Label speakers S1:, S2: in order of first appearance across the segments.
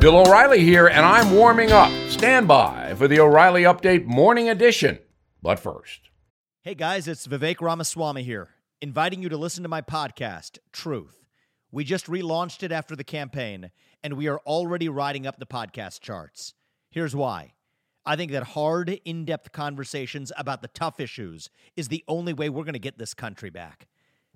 S1: Bill O'Reilly here, and I'm warming up. Stand by for the O'Reilly Update Morning Edition. But first,
S2: Hey guys, it's Vivek Ramaswamy here, inviting you to listen to my podcast, Truth. We just relaunched it after the campaign, and we are already riding up the podcast charts. Here's why. I think that hard, in depth conversations about the tough issues is the only way we're going to get this country back.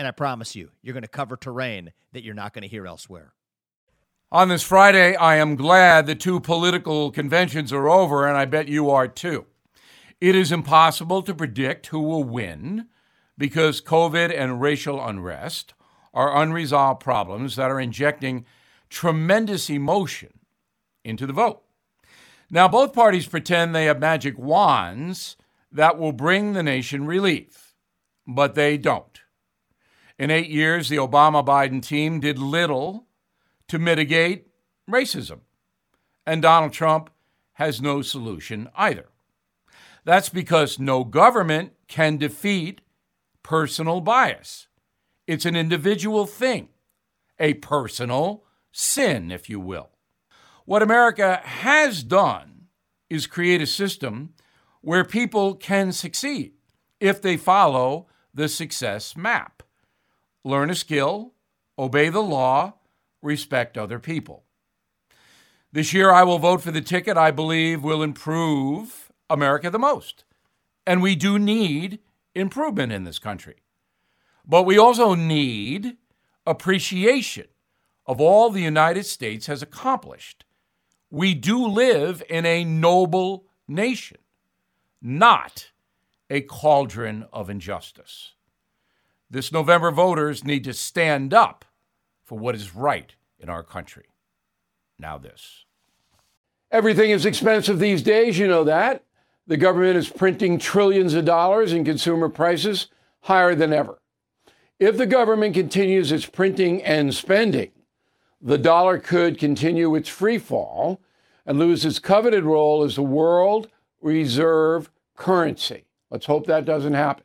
S2: And I promise you, you're going to cover terrain that you're not going to hear elsewhere.
S1: on this Friday, I am glad the two political conventions are over, and I bet you are too. It is impossible to predict who will win because COVID and racial unrest are unresolved problems that are injecting tremendous emotion into the vote. Now, both parties pretend they have magic wands that will bring the nation relief, but they don't. In eight years, the Obama Biden team did little to mitigate racism, and Donald Trump has no solution either. That's because no government can defeat personal bias. It's an individual thing, a personal sin, if you will. What America has done is create a system where people can succeed if they follow the success map. Learn a skill, obey the law, respect other people. This year, I will vote for the ticket I believe will improve America the most. And we do need improvement in this country. But we also need appreciation of all the United States has accomplished. We do live in a noble nation, not a cauldron of injustice. This November, voters need to stand up for what is right in our country. Now, this.
S3: Everything is expensive these days, you know that. The government is printing trillions of dollars and consumer prices higher than ever. If the government continues its printing and spending, the dollar could continue its free fall and lose its coveted role as the world reserve currency. Let's hope that doesn't happen.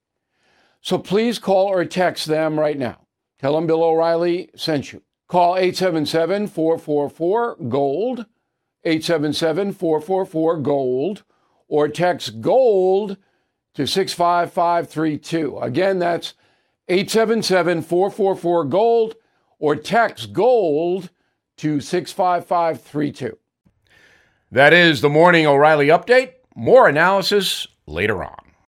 S3: So please call or text them right now. Tell them Bill O'Reilly sent you. Call 877 444 GOLD, 877 444 GOLD, or text GOLD to 65532. Again, that's 877 444 GOLD, or text GOLD to 65532.
S1: That is the Morning O'Reilly Update. More analysis later on.